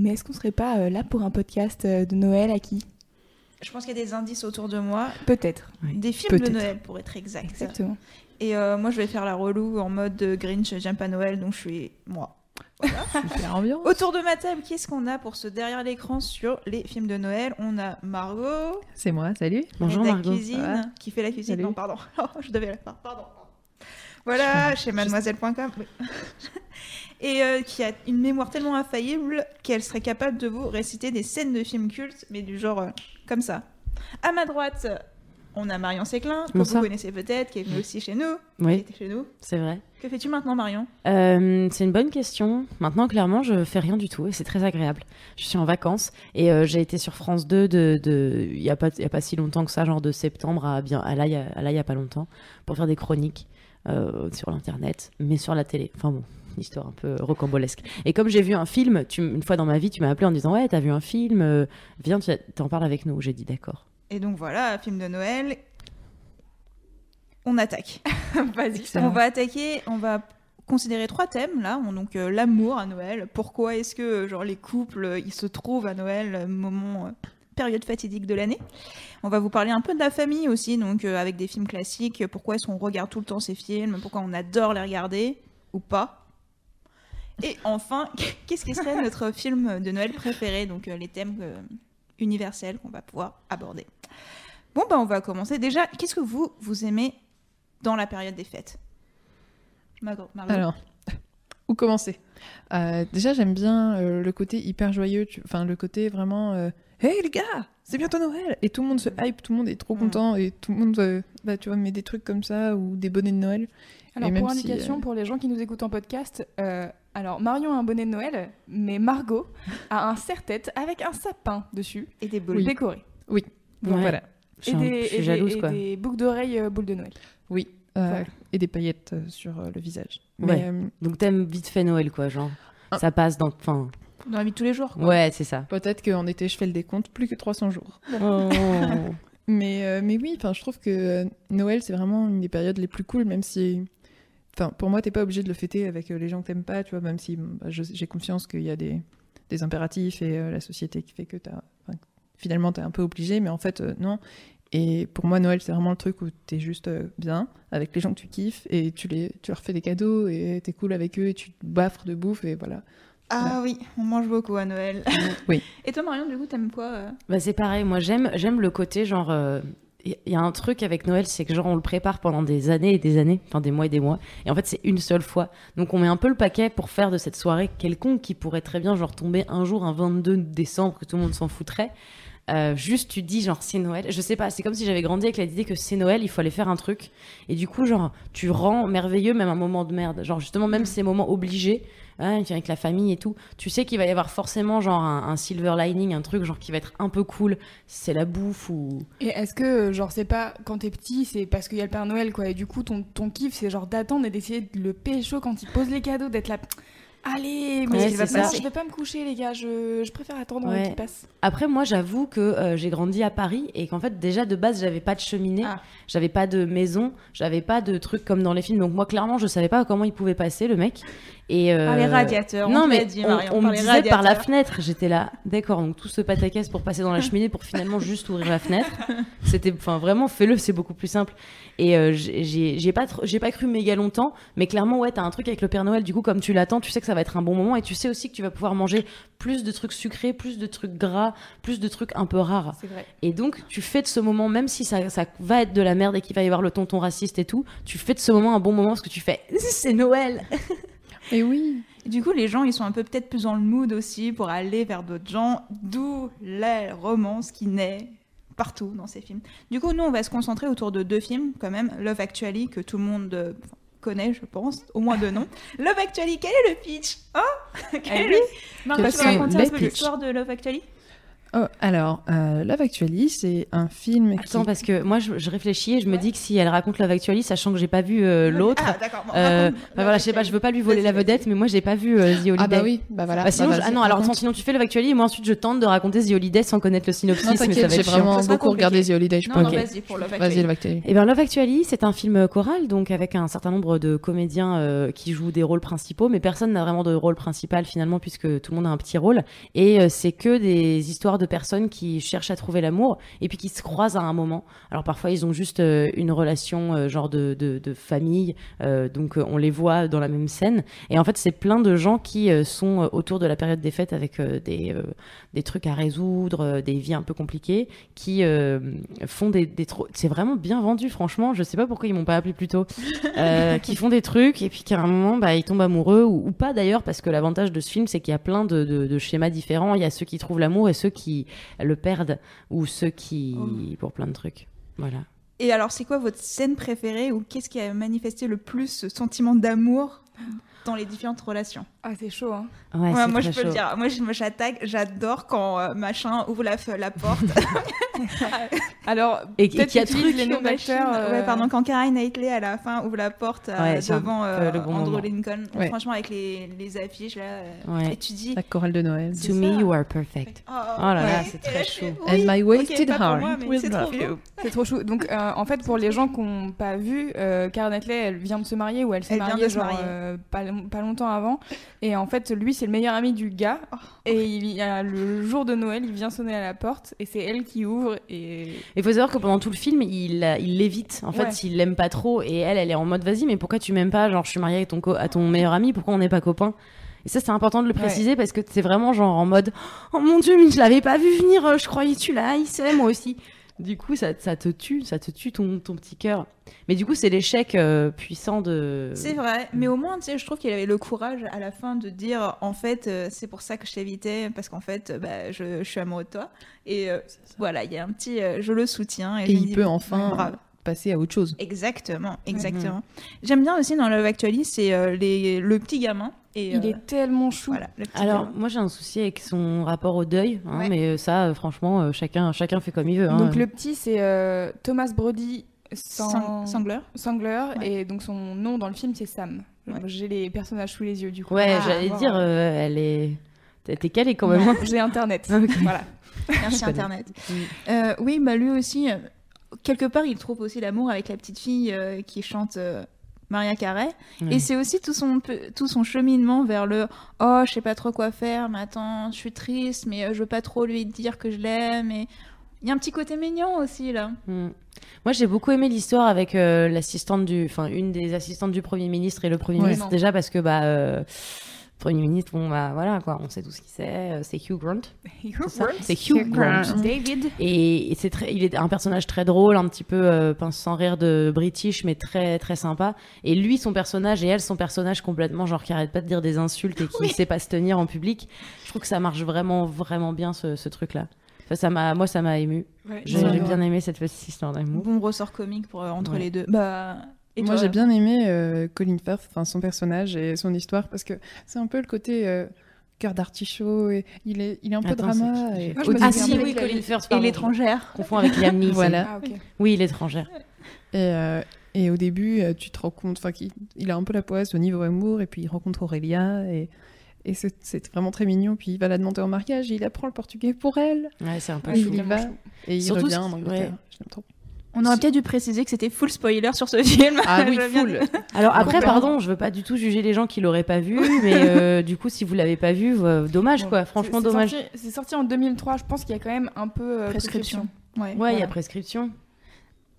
Mais est-ce qu'on serait pas euh, là pour un podcast euh, de Noël à qui? Je pense qu'il y a des indices autour de moi. Peut-être. Des films de Peut-être. Noël, pour être exact. Exactement. Et euh, moi, je vais faire la relou en mode Grinch, j'aime pas Noël, donc je suis moi. Super ambiance. Autour de ma table, qu'est-ce qu'on a pour ce derrière l'écran sur les films de Noël? On a Margot, C'est moi, salut. Bonjour de la Margot. cuisine, qui fait la cuisine? Salut. Non, pardon. Oh, je devais la faire. Pardon. Voilà, chez mademoiselle.com. oui. Et euh, qui a une mémoire tellement infaillible qu'elle serait capable de vous réciter des scènes de films cultes, mais du genre euh, comme ça. À ma droite, on a Marion Séclin, que Bonsoir. vous connaissez peut-être, qui est venue aussi chez nous. qui Oui, était chez nous. c'est vrai. Que fais-tu maintenant, Marion? Euh, c'est une bonne question. Maintenant, clairement, je fais rien du tout et c'est très agréable. Je suis en vacances et euh, j'ai été sur France 2 de, de, il y a pas, y a pas si longtemps que ça, genre de septembre à bien, à là, il y a, pas longtemps, pour faire des chroniques euh, sur l'internet, mais sur la télé. Enfin bon, une histoire un peu rocambolesque. Et comme j'ai vu un film, tu, une fois dans ma vie, tu m'as appelé en disant ouais, t'as vu un film, euh, viens, tu t'en parles avec nous. J'ai dit d'accord. Et donc voilà, film de Noël. On attaque. Vas-y. On va attaquer, on va considérer trois thèmes là. On- Donc euh, l'amour à Noël. Pourquoi est-ce que euh, genre les couples ils se trouvent à Noël, moment euh, période fatidique de l'année? On va vous parler un peu de la famille aussi, donc euh, avec des films classiques. Pourquoi est-ce qu'on regarde tout le temps ces films? Pourquoi on adore les regarder? Ou pas? Et enfin, qu'est-ce qui serait notre film de Noël préféré Donc euh, les thèmes euh, universels qu'on va pouvoir aborder? Bon bah on va commencer. Déjà, qu'est-ce que vous vous aimez dans la période des fêtes? Margot. Margot. Alors, où commencer? Euh, Déjà, j'aime bien euh, le côté hyper joyeux, tu- enfin le côté vraiment euh, Hey les gars, c'est bientôt Noël Et tout le monde se hype, tout le monde est trop Mm. content et tout le monde bah, tu vois, met des trucs comme ça ou des bonnets de Noël. Alors pour si, indication, euh, pour les gens qui nous écoutent en podcast, euh, alors Marion a un bonnet de Noël, mais Margot a un serre-tête avec un sapin dessus, Et des boules. décoré. Oui, donc Ouais. voilà. Je suis, et un- des, je suis et des- jalouse et quoi. des boucles d'oreilles euh, boules de Noël. Oui, euh, Voilà. et des paillettes euh, sur euh, le visage. Ouais. Mais euh, Donc t'aimes vite fait Noël quoi, genre. Ah. Ça passe dans, enfin, Dans la vie de tous les jours. quoi. ouais, c'est ça. peut-être qu'en été, je fais le décompte, plus que 300 jours. Oh. Mais, euh, mais oui, enfin, je trouve que Noël, c'est vraiment une des périodes les plus cool, même si. Enfin, pour moi, t'es pas obligé de le fêter avec euh, les gens que t'aimes pas, tu vois, même si bah, j'ai confiance qu'il y a des, des impératifs et euh, la société qui fait que t'as. enfin, finalement, t'es un peu obligé, mais en fait, euh, non. Et pour moi, Noël, c'est vraiment le truc où t'es juste euh, bien avec les gens que tu kiffes et tu, les, tu leur fais des cadeaux et t'es cool avec eux et tu te baffres de bouffe et voilà. Ah oui, on mange beaucoup à Noël. Oui. Et toi, Marion, du coup, t'aimes quoi euh? Bah, c'est pareil, moi j'aime j'aime le côté genre il y a un truc avec Noël, c'est que genre on le prépare pendant des années et des années, enfin des mois et des mois et en fait c'est une seule fois. Donc on met un peu le paquet pour faire de cette soirée quelconque qui pourrait très bien genre tomber un jour un 22 décembre que tout le monde s'en foutrait. Euh, juste tu dis genre c'est Noël, je sais pas, c'est comme si j'avais grandi avec l'idée que c'est Noël, il faut aller faire un truc et du coup genre tu rends merveilleux même un moment de merde, genre justement même ces moments obligés hein, avec la famille et tout, tu sais qu'il va y avoir forcément genre un, un silver lining, un truc genre qui va être un peu cool, c'est la bouffe ou Et est-ce que, euh, genre, c'est pas quand t'es petit, c'est parce qu'il y a le Père Noël, quoi, et du coup, ton, ton kiff, c'est genre d'attendre et d'essayer de le pécho quand il pose les cadeaux, d'être là. Allez, mais Ouais, pas- ça. je vais pas me coucher, les gars, je, je préfère attendre Ouais. qu'il passe. Après, moi, j'avoue que euh, j'ai grandi à Paris et qu'en fait, déjà de base, j'avais pas de cheminée, Ah. j'avais pas de maison, j'avais pas de trucs comme dans les films. Donc moi, clairement, je savais pas comment il pouvait passer le mec. Et euh, Par les radiateurs. Non, on mais dit, on, Marion, on par me disait par la fenêtre. J'étais là, d'accord. Donc tout ce pataquès pour passer dans la cheminée pour finalement juste ouvrir la fenêtre. C'était, enfin, vraiment, fais-le, c'est beaucoup plus simple. Et euh, j'ai- pas, j'ai pas cru méga longtemps, mais clairement, ouais, t'as un truc avec le Père Noël. Du coup, comme tu l'attends, tu sais que ça va être un bon moment et tu sais aussi que tu vas pouvoir manger plus de trucs sucrés, plus de trucs gras, plus de trucs un peu rares. C'est vrai. Et donc, tu fais de ce moment, même si ça, ça va être de la merde et qu'il va y avoir le tonton raciste et tout, tu fais de ce moment un bon moment parce que tu fais c'est Noël. Et oui, Et Du coup, les gens, ils sont un peu peut-être plus dans le mood aussi pour aller vers d'autres gens, d'où la romance qui naît partout dans ces films. Du coup, nous, on va se concentrer autour de deux films, quand même. Love Actually, que tout le monde, euh, connaît, je pense, au moins deux noms. Love Actually, quel est le pitch Hein? Quel est Eh le... Marc, tu raconter un peu l'histoire de Love Actually? Oh, alors, euh, Love Actually, c'est un film qui... Attends, parce que moi, je, je réfléchis et je me dis que si elle raconte Love Actually, sachant que j'ai pas vu euh, l'autre, Ah, d'accord. bon, euh, bah voilà, je sais pas, je veux pas lui voler la vedette, mais moi, j'ai pas vu euh, The Holiday. Ah bah oui, bah voilà. Bah, sinon, Bah, je- vas-y, ah non, alors attends, sinon tu fais Love Actually et moi ensuite je tente de raconter The Holiday sans connaître le synopsis, Non, mais ça va j'ai vraiment beaucoup regardé. The Holiday, je Non, peux non, ok. vas-y pour Love Vas-y, Actually. Love Actually. Eh bien, Love Actually, c'est un film choral, donc avec un certain nombre de comédiens euh, qui jouent des rôles principaux, mais personne n'a vraiment de rôle principal finalement, puisque tout le monde a un petit rôle. Et c'est que des histoires de personnes qui cherchent à trouver l'amour et puis qui se croisent à un moment. Alors parfois, ils ont juste euh, une relation euh, genre de, de, de famille, euh, donc on les voit dans la même scène. Et en fait, c'est plein de gens qui sont autour de la période des fêtes avec des, des trucs à résoudre, des vies un peu compliquées, qui font des, des c'est vraiment bien vendu franchement je sais pas pourquoi ils m'ont pas appelé plus tôt qui font des trucs et puis qu'à un moment bah ils tombent amoureux ou, ou pas d'ailleurs parce que l'avantage de ce film c'est qu'il y a plein de, de- de schémas différents il y a ceux qui trouvent l'amour et ceux qui le perdent ou ceux qui pour plein de trucs. Voilà. Et alors, c'est quoi votre scène préférée ou qu'est-ce qui a manifesté le plus ce sentiment d'amour? Dans les différentes relations Ah, c'est chaud, hein. ouais, Ouais, c'est Moi, très je peux le chaud. dire. Moi, je me j'attaque. J'adore quand euh, machin ouvre la, porte. Alors, Et- qu'il y a truc, les noms d'acteurs. euh, Ouais, pardon. Quand Karen Knightley à la fin ouvre la porte euh, Ouais, devant euh, le bon Andrew moment. Lincoln, Ouais. franchement, avec les, les affiches là, euh, Ouais. et tu dis. La chorale de Noël. To me you are perfect Oh, Oh là là, c'est très là, chaud. And my wasted heart moi, mais will c'est love trop. C'est trop chou. Donc, euh, en fait, pour les gens qui n'ont pas vu, Karen Knightley, elle vient de se marier ou elle s'est Elle vient mariée de se genre marier. pas, pas longtemps avant. Et en fait, lui, c'est le meilleur ami du gars. Oh. Et il y a le jour de Noël, il vient sonner à la porte et c'est elle qui ouvre. Et Il faut savoir que pendant tout le film, il, il l'évite. En fait, Ouais. il l'aime pas trop. Et elle, elle est en mode vas-y, mais pourquoi tu m'aimes pas? Genre, je suis mariée avec ton co- à ton meilleur ami, pourquoi on n'est pas copains? Et ça, c'est important de le Ouais. préciser parce que c'est vraiment genre en mode oh mon dieu, mais je l'avais pas vu venir, euh, je croyais tu la haïssais, moi aussi. Du coup, ça, ça te tue, ça te tue ton, ton petit cœur. Mais du coup, c'est l'échec euh, puissant de. C'est vrai, mais au moins, tu sais, je trouve qu'il avait le courage à la fin de dire, en fait, euh, c'est pour ça que je t'évitais, parce qu'en fait, euh, bah, je, je suis amoureux de toi. Et euh, voilà, il y a un petit, euh, je le soutiens. Et, Et je me il dis, peut enfin bravo. Passer à autre chose. Exactement, exactement. J'aime bien aussi dans Love Actually, c'est euh, les, le petit gamin. Et, il euh, est tellement chou. voilà, Alors, gamin. moi, j'ai un souci avec son rapport au deuil, hein, Ouais. mais euh, ça, franchement, chacun, chacun fait comme il veut. hein. Donc, le petit, c'est euh, Thomas Brody Sang- Sang- Sangler. Sangler. Ouais. Et donc, son nom dans le film, c'est Sam. Ouais. J'ai les personnages sous les yeux, du coup. Ouais, Ah, j'allais dire, euh, elle est. T'es calée quand même. Hein. J'ai internet. Voilà. Merci. Internet. Euh, oui, bah lui aussi, euh, quelque part, il trouve aussi l'amour avec la petite fille euh, qui chante euh, Maria. Ouais. Et c'est aussi tout son, tout son cheminement vers le Oh, je sais pas trop quoi faire, mais attends, je suis triste, mais euh, je veux pas trop lui dire que je l'aime. Et il y a un petit côté mignon aussi là. Mm. Moi, j'ai beaucoup aimé l'histoire avec euh, l'assistante du, enfin, une des assistantes du premier ministre et le premier Ouais. ministre. Non. Déjà parce que bah, premier ministre, bon bah voilà quoi, on sait tout ce qu'il sait. euh, C'est Hugh Grant. C'est Hugh Grant. David. Et, et c'est très, il est un personnage très drôle, un petit peu euh, pince sans rire de British, mais très très sympa. Et lui, son personnage et elle, son personnage complètement genre qui arrête pas de dire des insultes et qui sait pas se tenir en public. Je trouve que ça marche vraiment vraiment bien ce, ce truc-là. Enfin, ça m'a, moi, ça m'a ému. Ouais, J'ai bien aimé cette petite histoire d'amour. Bon ressort comique pour, euh, entre Ouais. les deux. Bah, et Moi, j'ai bien aimé euh, Colin Firth, enfin son personnage et son histoire, parce que c'est un peu le côté euh, cœur d'artichaut. Et il est, il est un peu Attends, drama. et Moi, Ah si, oui, Colin Firth. Et l'étrangère. je confonds avec Liam Neeson. Voilà. Ah. Oui, l'étrangère. Et, euh, et au début, tu te rends compte, enfin, qu'il il a un peu la poisse au niveau amour, et puis il rencontre Aurélia, et, et c'est vraiment très mignon. Puis il va la demander en mariage, et il apprend le portugais pour elle, Ouais, c'est un peu Ouais, il y va, et il Surtout revient en Angleterre. ouais. Je l'aime trop. On aurait peut-être dû préciser que c'était full spoiler sur ce film. Ah oui, full. Alors après, pardon, je veux pas du tout juger les gens qui l'auraient pas vu, mais euh, du coup, si vous l'avez pas vu, euh, dommage quoi. Franchement, c'est dommage. sorti- C'est sorti en 2003, je pense qu'il y a quand même un peu euh, Prescription. Ouais. Ouais, il y Voilà. a prescription.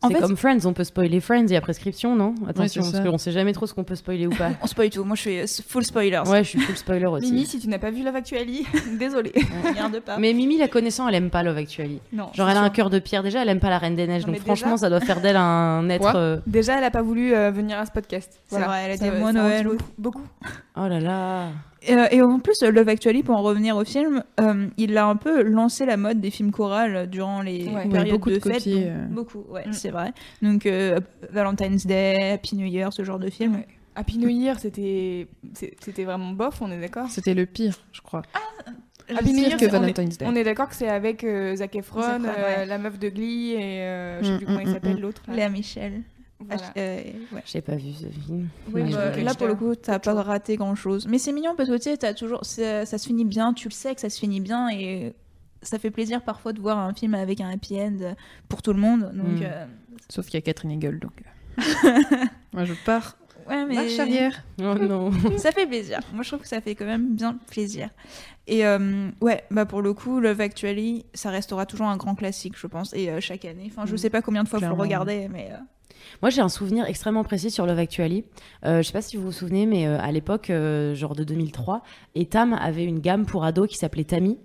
En C'est fait- comme Friends, on peut spoiler Friends, il y a prescription, non? Attention, c'est parce qu'on sait jamais trop ce qu'on peut spoiler ou pas. On spoil tout. Moi, je suis full spoiler. Ouais, je suis full spoiler aussi. Mimi, si tu n'as pas vu Love Actually, désolé. Regarde pas. Mais Mimi, la connaissant, elle aime pas Love Actually. Non. Genre, elle a un cœur de pierre. Déjà, elle aime pas la Reine des Neiges. Non, donc, franchement, déjà- ça doit faire d'elle un être. Euh, Déjà, elle a pas voulu euh, venir à ce podcast. C'est vrai, elle a dit, moi, Noël. Beaucoup. Oh là là. Et, euh, et en plus, Love Actually, pour en revenir au film, euh, il a un peu lancé la mode des films chorales durant les Ouais. périodes beaucoup de, de fêtes. euh. Beaucoup, ouais, Mm. c'est vrai. Donc euh, Valentine's Day, Happy New Year, ce genre de film. Ouais. Happy New Year, c'était vraiment bof, on est d'accord? C'était le pire, je crois. Happy New Year, que Valentine's Day. On est d'accord que c'est avec euh, Zac Efron, Zac Efron, euh, ouais. la meuf de Glee et euh, je sais Mm, plus comment mm, il mm, s'appelle mm. l'autre. Léa Michel. Voilà. Euh, ouais. J'ai pas vu ce film. Oui, Ouais, bah, là pour le coup, t'as pas raté grand chose. Mais c'est mignon parce que tu sais, t'as toujours, ça se finit bien, tu le sais que ça se finit bien et ça fait plaisir parfois de voir un film avec un happy end pour tout le monde. Donc, Mm. euh, Sauf qu'il y a Catherine Hegel, donc. euh. Moi, je pars. ouais, mais Marche arrière. Oh non. ça fait plaisir. Moi, je trouve que ça fait quand même bien plaisir. Et euh, ouais, bah pour le coup, Love Actually, ça restera toujours un grand classique, je pense. Et euh, chaque année, enfin, je Mm. sais pas combien de fois faut le regarder, mais euh, Moi, j'ai un souvenir extrêmement précis sur Love Actually. Euh, je sais pas si vous vous souvenez, mais euh, à l'époque, euh, genre de 2003, Etam avait une gamme pour ados qui s'appelait Tammy.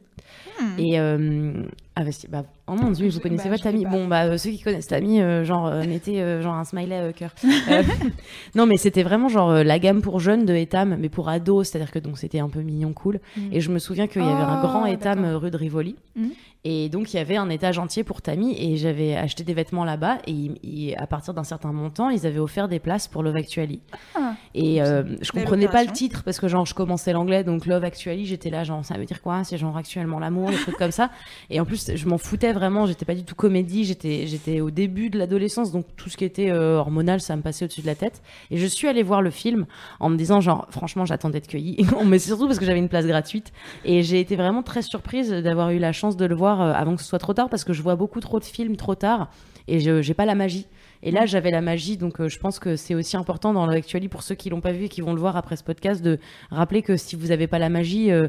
Hmm. Et euh, ah bah, si- bah, oh mon dieu, vous Je- connaissez bah, pas Tammy. Bon bah euh, ceux qui connaissent Tammy, euh, genre mettez genre un smiley cœur. Non mais c'était vraiment genre la gamme pour jeunes de Etam, mais pour ados, c'est-à-dire que donc c'était un peu mignon cool. Et je me souviens qu'il y avait un Oh, grand Etam d'accord. euh, rue de Rivoli. Mhm. Et donc il y avait un étage entier pour Tammy et j'avais acheté des vêtements là-bas et, à partir d'un certain montant, ils avaient offert des places pour Love Actually. Ah. Et je comprenais pas le titre parce que genre je commençais l'anglais donc Love Actually, j'étais là genre ça veut dire quoi? C'est genre actuellement l'amour, des trucs comme ça. Et en plus je m'en foutais vraiment, j'étais pas du tout comédie, j'étais j'étais au début de l'adolescence donc tout ce qui était euh, hormonal ça me passait au-dessus de la tête. Et je suis allée voir le film en me disant genre franchement j'attends d'être cueillie, mais surtout parce que j'avais une place gratuite et j'ai été vraiment très surprise d'avoir eu la chance de le voir euh, avant que ce soit trop tard parce que je vois beaucoup trop de films trop tard et j'ai pas la magie. Et là, j'avais la magie, donc euh, je pense que c'est aussi important dans l'actualité pour ceux qui l'ont pas vu et qui vont le voir après ce podcast de rappeler que si vous avez pas la magie, euh,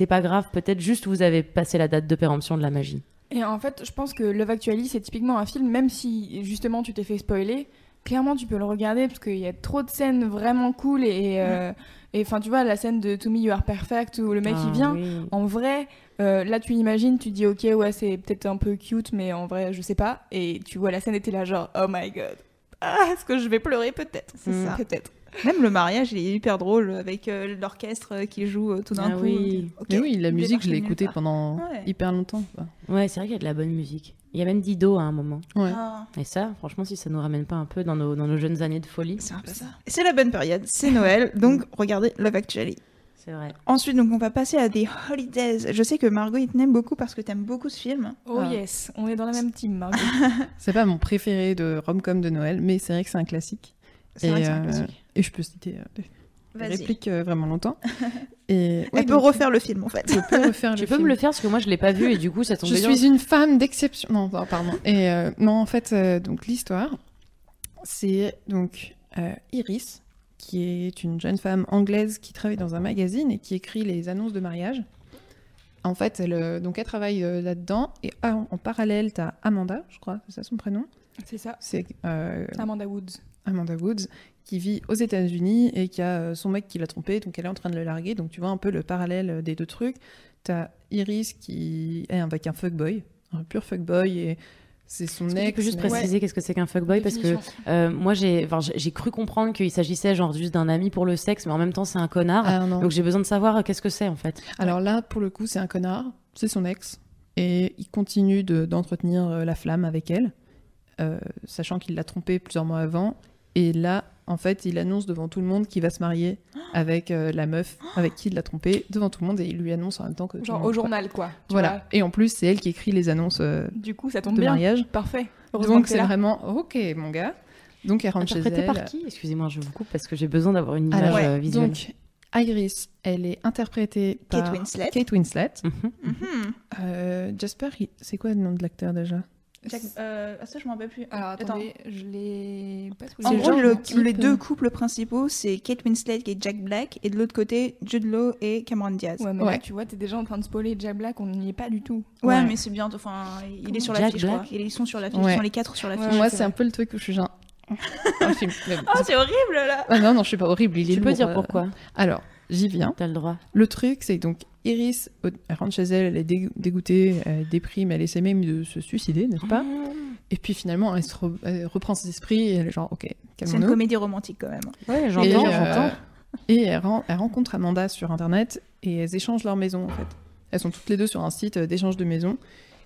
c'est pas grave. Peut-être juste vous avez passé la date de péremption de la magie. Et en fait, je pense que Love Actually, c'est typiquement un film, même si justement tu t'es fait spoiler, clairement tu peux le regarder parce qu'il y a trop de scènes vraiment cool et euh, et enfin tu vois la scène de To Me You Are Perfect où le mec Ah, il vient. oui. En vrai, euh, là tu l'imagines, tu dis ok ouais c'est peut-être un peu cute mais en vrai je sais pas et tu vois la scène était là genre oh my god ah est-ce que je vais pleurer peut-être C'est Mm. ça. peut-être Même le mariage, il est hyper drôle avec euh, l'orchestre euh, qui joue euh, tout d'un Ah coup. oui. Mais oui, la musique, je l'ai écoutée pendant Ouais. hyper longtemps. quoi. Ouais, c'est vrai qu'il y a de la bonne musique. Il y a même Dido à un moment. Ouais. Ah, Et ça, franchement, si ça nous ramène pas un peu dans nos, dans nos jeunes années de folie, c'est un peu ça. C'est la bonne période, c'est Noël, donc regardez Love Actually. c'est vrai. Ensuite, donc on va passer à des holidays. Je sais que Margot, il t'aime beaucoup parce que t'aimes beaucoup ce film. oh Ah. yes on est dans la même team Margot. C'est pas mon préféré de rom-com de Noël, mais c'est vrai que c'est un classique. Et, vrai euh, et je peux citer euh, des- répliques euh, vraiment longtemps. Et Elle peut donc, refaire le film en fait. Je peux refaire Tu le peux film. me le faire parce que moi je l'ai pas vu et du coup ça tombe Je bien. suis une femme d'exception. Non, non, pardon. Et euh, non, en fait, euh, donc l'histoire, c'est donc euh, Iris, qui est une jeune femme anglaise qui travaille dans un magazine et qui écrit les annonces de mariage. En fait, elle, donc elle travaille euh, là-dedans et ah, en, en parallèle, t'as Amanda, je crois, c'est ça son prénom? c'est ça C'est euh, Amanda Woods Amanda Woods, qui vit aux États-Unis et qui a euh, son mec qui l'a trompée, donc elle est en train de le larguer. Donc tu vois un peu le parallèle euh, des deux trucs. T'as Iris qui est avec un fuckboy, un pur fuckboy, et c'est son que tu ex. peux juste mais- préciser qu'est-ce que c'est qu'un fuckboy? Parce que euh, moi j'ai enfin, j'ai- j'ai cru comprendre qu'il s'agissait genre juste d'un ami pour le sexe mais en même temps c'est un connard. Ah, non. Donc j'ai besoin de savoir qu'est-ce que c'est en fait. Alors là, pour le coup, c'est un connard, c'est son ex, et il continue de- d'entretenir la flamme avec elle, euh, sachant qu'il l'a trompée plusieurs mois avant. Et là, en fait, il annonce devant tout le monde qu'il va se marier avec euh, la meuf avec qui il l'a trompé devant tout le monde, et il lui annonce en même temps que. genre au journal quoi Voilà. Et en plus, c'est elle qui écrit les annonces euh, du coup ça tombe de bien mariage. parfait Heureusement Donc c'est vraiment ok, mon gars. Donc elle rentre chez Interprété elle. par qui? Excusez-moi, je vous coupe parce que j'ai besoin d'avoir une image Alors, euh, visuelle. donc Iris, elle est interprétée par Kate Winslet. Kate Winslet. Euh, Jasper, c'est quoi le nom de l'acteur déjà? Jack- euh, ah, ça, je m'en rappelle plus. alors Attends. je l'ai pas En gros, le- les deux euh, couples principaux, c'est Kate Winslet est Jack Black, et de l'autre côté, Jude Law et Cameron Diaz. Ouais, mais Ouais. là, tu vois, t'es déjà en train de spoiler Jack Black, on n'y est pas du tout. Ouais, Ouais. mais c'est bien. Enfin, il est sur Jack je crois. Black Ils sont sur l'affiche. Ouais. Ils sont les quatre sur l'affiche. Ouais, Moi, c'est un peu le truc où je suis genre. un film. Oh, c'est- horrible là Ah non, non, je suis pas horrible. Il est Tu peux lourd, dire euh. pourquoi? Alors, j'y viens. T'as le droit. Le truc, c'est donc Iris, elle rentre chez elle, elle est dé- dégoûtée, elle déprime, elle essaie même de se suicider, n'est-ce pas Et puis finalement, elle, se re- elle reprend ses esprits et elle est genre, ok, C'est une comédie romantique quand même. Ouais, j'entends, euh, j'entends. Et elle, ren- elle rencontre Amanda sur Internet et elles échangent leur maison en fait. Elles sont toutes les deux sur un site euh, d'échange de maisons.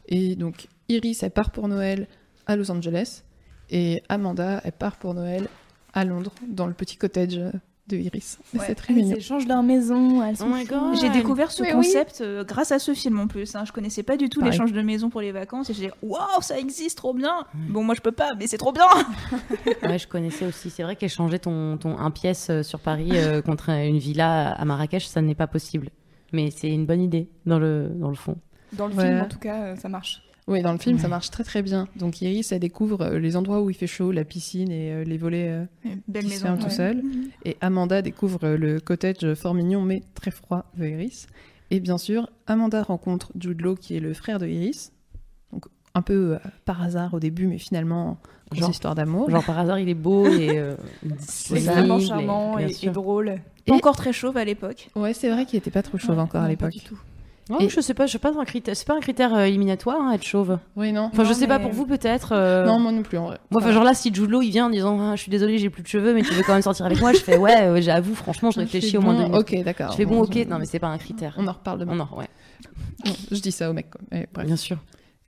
Et donc Iris, elle part pour Noël à Los Angeles. Et Amanda, elle part pour Noël à Londres, dans le petit cottage euh, de Iris. C'est très mignon. Elles changent leur maison. Oh my choues. God. J'ai découvert ce Mais concept euh, grâce à ce film en plus. Hein. Je connaissais pas du tout l'échange de maison pour les vacances et j'ai dit waouh, ça existe trop bien. Bon, moi je peux pas, mais c'est trop bien. Ouais, je connaissais aussi. C'est vrai qu'échanger ton, ton un pièce euh, sur Paris euh, contre une villa à Marrakech, ça n'est pas possible. Mais c'est une bonne idée dans le, dans le fond. Dans le Ouais. film, en tout cas, euh, ça marche. Oui, dans le film, ça marche très très bien. Donc Iris, elle découvre euh, les endroits où il fait chaud, la piscine et euh, les volets euh, Belle qui se maison. ferment tout seul. Et Amanda découvre le cottage fort mignon mais très froid de Iris. Et bien sûr, Amanda rencontre Jude Law qui est le frère de Iris. Donc un peu euh, par hasard au début, mais finalement, grosse Genre- histoire d'amour. Genre par hasard, il est beau et euh, extrêmement et- charmant et, et drôle. Pas Et- encore très chauve à l'époque. Ouais, c'est vrai qu'il était pas trop chauve Ouais, encore à non, pas l'époque. du tout. Oh, Et- Je sais pas, je sais pas un critère. C'est pas un critère euh, éliminatoire hein, être chauve. Oui, non. Enfin, je sais pas pour vous peut-être. euh, Non, moi non plus en vrai. Moi, enfin, genre là, si Jude Law, il vient en disant ah, Je suis désolé, j'ai plus de cheveux, mais tu veux quand même sortir avec moi, je fais Ouais, euh, j'avoue, franchement, je réfléchis au moins bon, deux minutes. Ok, d'accord. Je fais bon, On- ok, non, mais c'est pas un critère. On en reparle demain. Non, ouais, Non, je dis ça au mec. Quoi. Bref. bien sûr.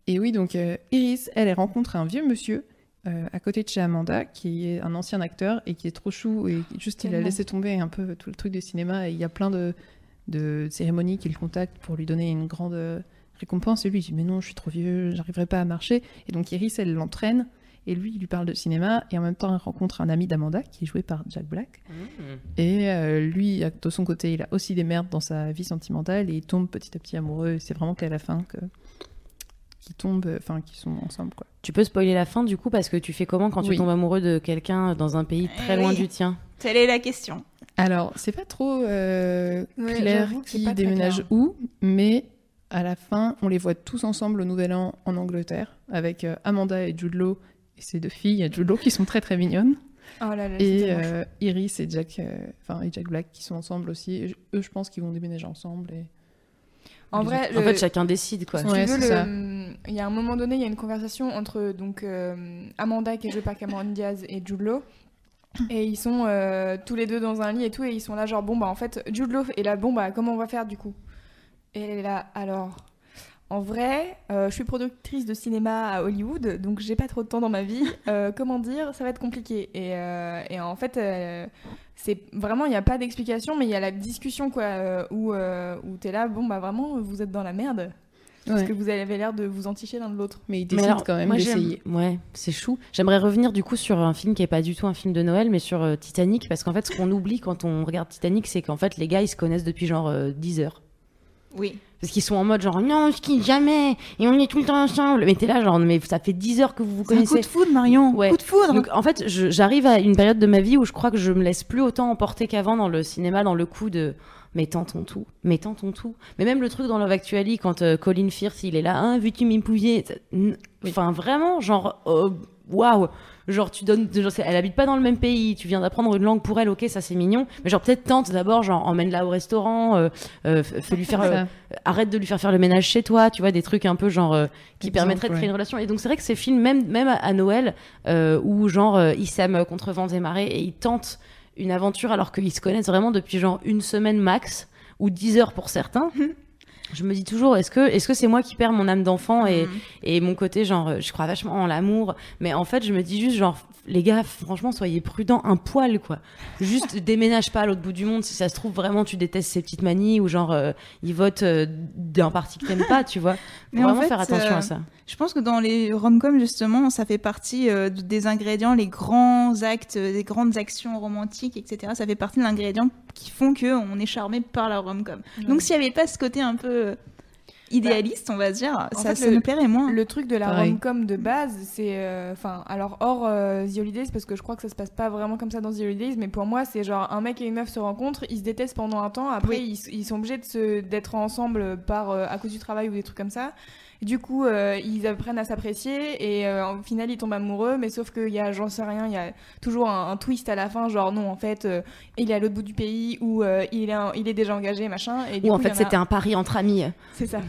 Et oui, donc euh, Iris, elle, elle rencontre un vieux monsieur euh, à côté de chez Amanda, qui est un ancien acteur et qui est trop chou. Et juste, il a laissé tomber un peu tout le truc du cinéma. Et il y a plein de, de cérémonies qui le contactent pour lui donner une grande euh, récompense. Et lui, il dit Mais non, je suis trop vieux, j'arriverai pas à marcher. Et donc Iris, elle l'entraîne. Et lui, il lui parle de cinéma. Et en même temps, elle rencontre un ami d'Amanda, qui est joué par Jack Black. Et euh, lui, de son côté, il a aussi des merdes dans sa vie sentimentale. Et il tombe petit à petit amoureux. Et c'est vraiment qu'à la fin que qu'ils tombent, euh, enfin, qu'ils sont ensemble, quoi. Tu peux spoiler la fin du coup parce que tu fais comment quand tu tombes amoureux de quelqu'un dans un pays très Eh loin oui. du tien Telle est la question. Alors, c'est pas trop euh, Ouais, clair qui très déménage clair. où, mais à la fin, on les voit tous ensemble au Nouvel An en Angleterre, avec euh, Amanda et Jude Law et ses deux filles, et Jude Law qui sont très très mignonnes, Oh là là, c'est et euh, Iris et Jack, euh, enfin et Jack Black qui sont ensemble aussi. Et eux, je pense qu'ils vont déménager ensemble. Et... En vrai, En le- fait, chacun décide quoi. si Ouais, tu veux, c'est le- ça. il y a un moment donné, il y a une conversation entre donc euh, Amanda qui est jouée par Cameron Diaz et Jude Law. Et ils sont euh, tous les deux dans un lit et tout, et ils sont là genre bon bah en fait Jude Law est là bon bah comment on va faire du coup? Et elle est là alors? En vrai euh, je suis productrice de cinéma à Hollywood donc j'ai pas trop de temps dans ma vie Euh, comment dire ça va être compliqué et, euh, et en fait euh, c'est vraiment il n'y a pas d'explication mais il y a la discussion quoi euh, où euh, où t'es là bon bah vraiment vous êtes dans la merde parce Ouais. que vous avez l'air de vous enticher l'un de l'autre Mais ils décident alors, quand même d'essayer. Ouais, c'est chou. J'aimerais revenir du coup sur un film qui est pas du tout un film de Noël, mais sur euh, Titanic, parce qu'en fait, ce qu'on oublie quand on regarde Titanic, c'est qu'en fait, les gars, ils se connaissent depuis genre euh, 10 heures. Oui. Parce qu'ils sont en mode genre non, on se quitte jamais et on est tout le temps ensemble. Mais t'es là genre mais ça fait 10 heures que vous vous C'est un coup connaissez. de foudre, Marion. Ouais. Coup de foudre. Donc en fait, j'arrive à une période de ma vie où je crois que je me laisse plus autant emporter qu'avant dans le cinéma, dans le coup de mais tentons tout, mais tentons tout. Mais même le truc dans Love Actually quand euh, Colin Firth il est là, hein, veux-tu m'épouser? Enfin vraiment genre euh, waouh. Genre tu donnes, genre, elle habite pas dans le même pays, tu viens d'apprendre une langue pour elle, ok ça c'est mignon, mais genre peut-être tente d'abord, genre emmène-la au restaurant, euh, euh, fais lui faire, euh, arrête de lui faire faire le ménage chez toi, tu vois, des trucs un peu genre euh, qui permettraient de créer une relation. Et donc c'est vrai que ces films, même, même à, Noël, euh, où genre ils s'aiment contre vents et marées et ils tentent une aventure alors qu'ils se connaissent vraiment depuis genre une semaine max ou 10 heures pour certains. Je me dis toujours, est-ce que est-ce que c'est moi qui perds mon âme d'enfant et, Mhm. et mon côté genre je crois vachement en l'amour, mais en fait je me dis juste genre les gars franchement soyez prudents un poil quoi. Juste déménage pas à l'autre bout du monde si ça se trouve vraiment tu détestes ces petites manies ou genre euh, ils votent euh, d'un parti que t'aimes pas tu vois. Mais en vraiment fait, faire attention euh, à ça. Je pense que dans les rom-coms, justement, ça fait partie euh, de- des ingrédients, les grands actes, euh, des grandes actions romantiques, etc. Ça fait partie de l'ingrédient qui font que on est charmé par la rom-com. Donc s'il n'y avait pas ce côté un peu euh, idéaliste, on va se dire, en ça, fait, ça le- nous plairait moins. Le truc de la Pareil. rom-com de base, c'est. euh, Enfin, alors hors euh, The Holidays, parce que je crois que ça se passe pas vraiment comme ça dans The Holidays, mais pour moi, c'est genre un mec et une meuf se rencontrent, ils se détestent pendant un temps, après ils, ils sont obligés de se- d'être ensemble par, euh, à cause du travail ou des trucs comme ça. Du coup, euh, ils apprennent à s'apprécier et euh, au final, ils tombent amoureux, mais sauf qu'il y a, j'en sais rien, il y a toujours un, un twist à la fin, genre non, en fait, euh, il est à l'autre bout du pays ou euh, il, est un- il est déjà engagé, machin. Et du Ou en coup, fait en a- c'était un pari entre amis. c'est ça.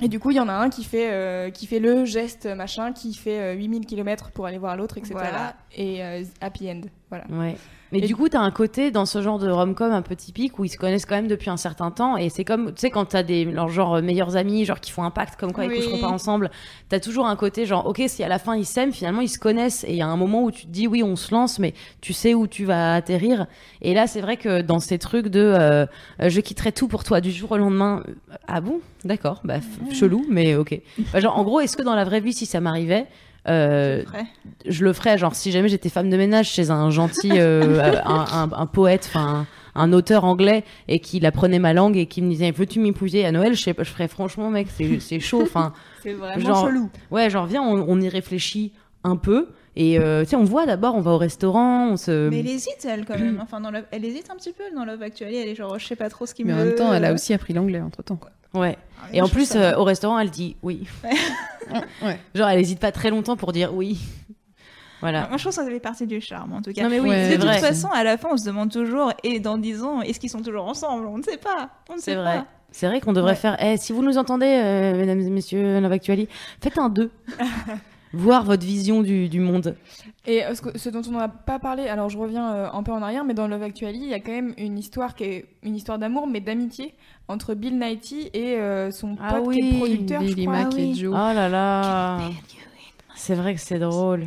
Et du coup, il y en a un qui fait, euh, qui fait le geste machin, qui fait euh, 8000 km pour aller voir l'autre, etc. Voilà. Et euh, happy end. Voilà. Ouais. Mais Et- du coup, t'as un côté dans ce genre de rom-com un peu typique où ils se connaissent quand même depuis un certain temps. Et c'est comme, tu sais, quand t'as des leurs genre euh, meilleurs amis, genre qui font un pacte comme quoi ils coucheront pas ensemble, t'as toujours un côté genre, ok, si à la fin ils s'aiment, finalement ils se connaissent. Et il y a un moment où tu te dis, oui, on se lance, mais tu sais où tu vas atterrir. Et là, c'est vrai que dans ces trucs de euh, je quitterai tout pour toi du jour au lendemain, euh, ah bon, d'accord, bah, chelou, mais ok. Bah, genre, en gros, est-ce que dans la vraie vie, si ça m'arrivait, euh, je le ferais genre si jamais j'étais femme de ménage chez un gentil euh, euh, un, un- un poète enfin un, un auteur anglais et qu'il apprenait ma langue et qui me disait veux-tu m'épouser à Noël? Je sais pas je ferais franchement mec c'est c'est chaud enfin C'est vraiment Genre- chelou. ouais genre viens on, on y réfléchit un peu et euh, tu sais on voit d'abord on va au restaurant on se Mais elle hésite, elle, quand même. Enfin, dans Love- Elle hésite un petit peu dans Love Actually. Elle est genre, je sais pas trop ce qui Mais me. en même temps, elle a aussi appris l'anglais entre temps. ouais Ah, et en plus euh, au restaurant elle dit oui Ouais. genre elle hésite pas très longtemps pour dire oui voilà Moi, je trouve que ça fait partie du charme, en tout cas. non mais oui Ouais, de toute vrai façon, à la fin, on se demande toujours, et dans 10 ans, est-ce qu'ils sont toujours ensemble? On ne sait pas. On ne C'est sait vrai. pas. C'est vrai qu'on devrait Ouais. faire. Eh, si vous nous entendez, euh, mesdames et messieurs, Love Actually, faites un 2. Voir votre vision du, du monde. Et euh, ce, que- ce dont on n'a pas parlé, alors je reviens euh, un peu en arrière, mais dans Love Actually, il y a quand même une histoire qui est une histoire d'amour, mais d'amitié entre Bill Nighy et euh, son Ah pote qui oui, est producteur, je Billy crois. Mac Ah et oui. Joe. Oh là là. C'est vrai que c'est drôle.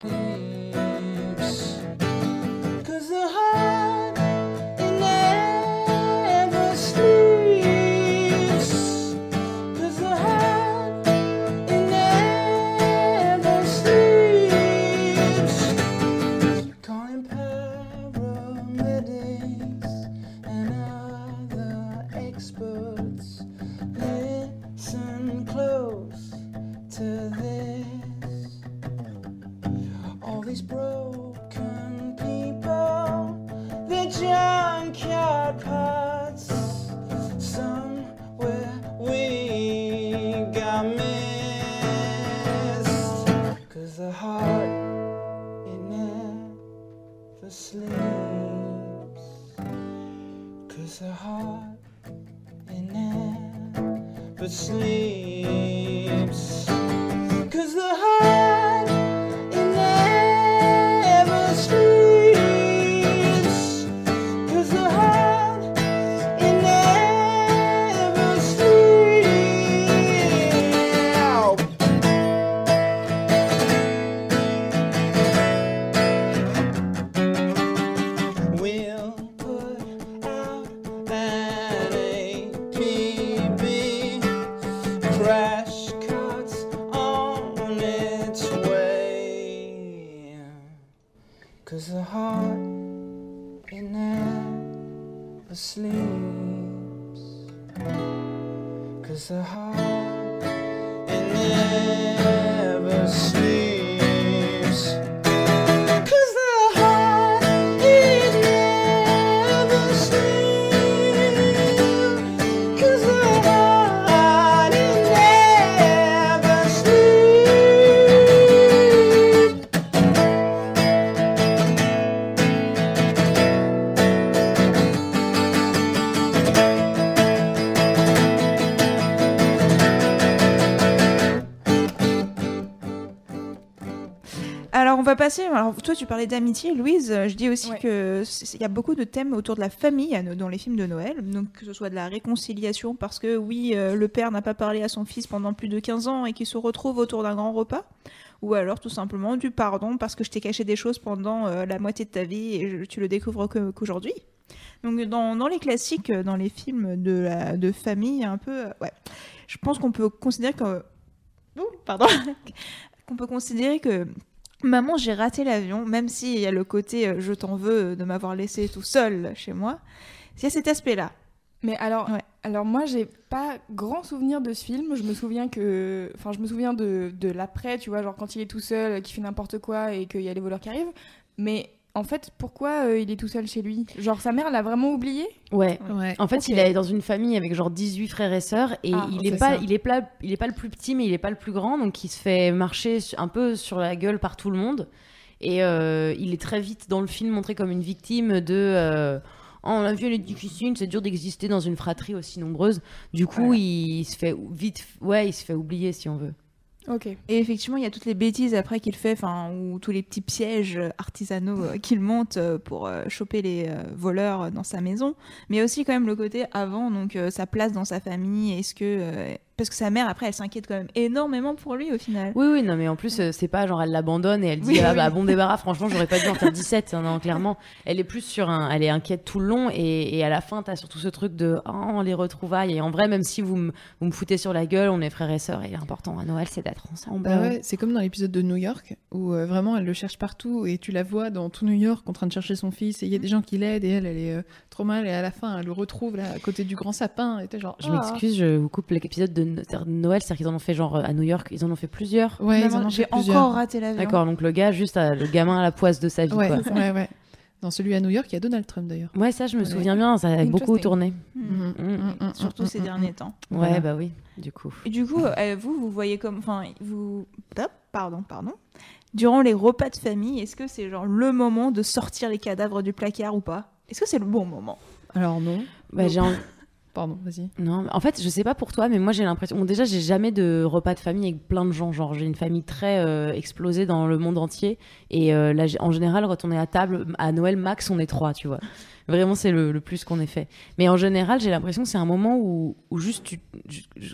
Cause Cause the heart, it never sleeps. Alors on va passer. Alors toi tu parlais d'amitié, Louise. Euh, Je dis aussi Ouais. que c'est- il y a beaucoup de thèmes autour de la famille dans les films de Noël. Donc que ce soit de la réconciliation parce que oui, euh, le père n'a pas parlé à son fils pendant plus de 15 ans et qu'il se retrouve autour d'un grand repas. Ou alors tout simplement du pardon parce que je t'ai caché des choses pendant euh, la moitié de ta vie et je- tu le découvres qu'aujourd'hui. Donc dans, dans les classiques, dans les films de, la, de famille, un peu, ouais, je pense qu'on peut considérer que, Ouh, pardon, qu'on peut considérer que Maman, j'ai raté l'avion, même s'il y a le côté euh, je t'en veux euh, de m'avoir laissé tout seul chez moi. Il y a cet aspect-là. Mais alors, Ouais. alors moi, j'ai pas grand souvenir de ce film. Je me souviens que, enfin, je me souviens de, de l'après, tu vois, genre quand il est tout seul, qui fait n'importe quoi et qu'il y a les voleurs qui arrivent. Mais en fait, pourquoi euh, il est tout seul chez lui? Genre sa mère l'a vraiment oublié? Ouais. Ouais. En fait, il est dans une famille avec genre 18 frères et sœurs et Ah, il est c'est pas il est pas il est pas le plus petit mais il est pas le plus grand donc il se fait marcher un peu sur la gueule par tout le monde et euh, il est très vite dans le film montré comme une victime de euh, Oh, la vie elle est difficile, c'est dur d'exister dans une fratrie aussi nombreuse. Du coup, Voilà. il se fait vite, ouais, il se fait oublier si on veut. Et effectivement, il y a toutes les bêtises après qu'il fait, enfin, ou tous les petits pièges artisanaux euh, qu'il monte euh, pour euh, choper les voleurs dans sa maison. Mais aussi quand même le côté avant, donc sa place dans sa famille. Est-ce que parce que sa mère après, elle s'inquiète quand même énormément pour lui au final. Oui, oui, non, mais en plus, euh, c'est pas genre elle l'abandonne et elle dit Oui, ah oui. bah bon débarras, franchement, j'aurais pas dû en faire 17. hein, Non, clairement, elle est plus sur un. Elle est inquiète tout le long et, et à la fin, t'as surtout ce truc de oh, les retrouvailles. Et en vrai, même si vous me, vous me foutez sur la gueule, on est frères et sœurs et l'important à Noël, c'est d'être ensemble. Bah ouais, c'est comme dans l'épisode de New York où euh, vraiment elle le cherche partout et tu la vois dans tout New York en train de chercher son fils et il y a des gens qui l'aident et elle elle est euh, trop mal et à la fin elle le retrouve là à côté du grand sapin et t'es genre Je m'excuse, je vous coupe l'épisode de No- de Noël, c'est-à-dire qu'ils en ont fait genre euh, à New York, ils en ont fait plusieurs. Ouais, ils en Maman, ont J'ai fait plusieurs. encore raté l'avion. D'accord, donc le gars, juste euh, le gamin à la poisse de sa vie. Ouais, quoi. ouais, ouais. Dans celui à New York, il y a Donald Trump d'ailleurs. Ouais, ça, je me Ouais. souviens bien, ça a beaucoup tourné. Hmm. Mm. Mm, mm, Surtout ces derniers temps. Ouais, Voilà. bah oui, du coup. Et du coup, euh, vous, vous voyez comme, enfin, vous, pardon, pardon. Durant les repas de famille, est-ce que c'est genre le moment de sortir les cadavres du placard ou pas? Est-ce que c'est le bon moment? Alors non. Bah, j'ai envie- Pardon, vas-y. Non, en fait, je sais pas pour toi, mais moi j'ai l'impression. Bon, déjà, j'ai jamais de repas de famille avec plein de gens. Genre, j'ai une famille très euh, explosée dans le monde entier. Et euh, là, en général, quand on est à table, à Noël, max, on est trois, tu vois. Vraiment, c'est le, le plus qu'on ait fait. Mais en général, j'ai l'impression que c'est un moment où, où juste, tu,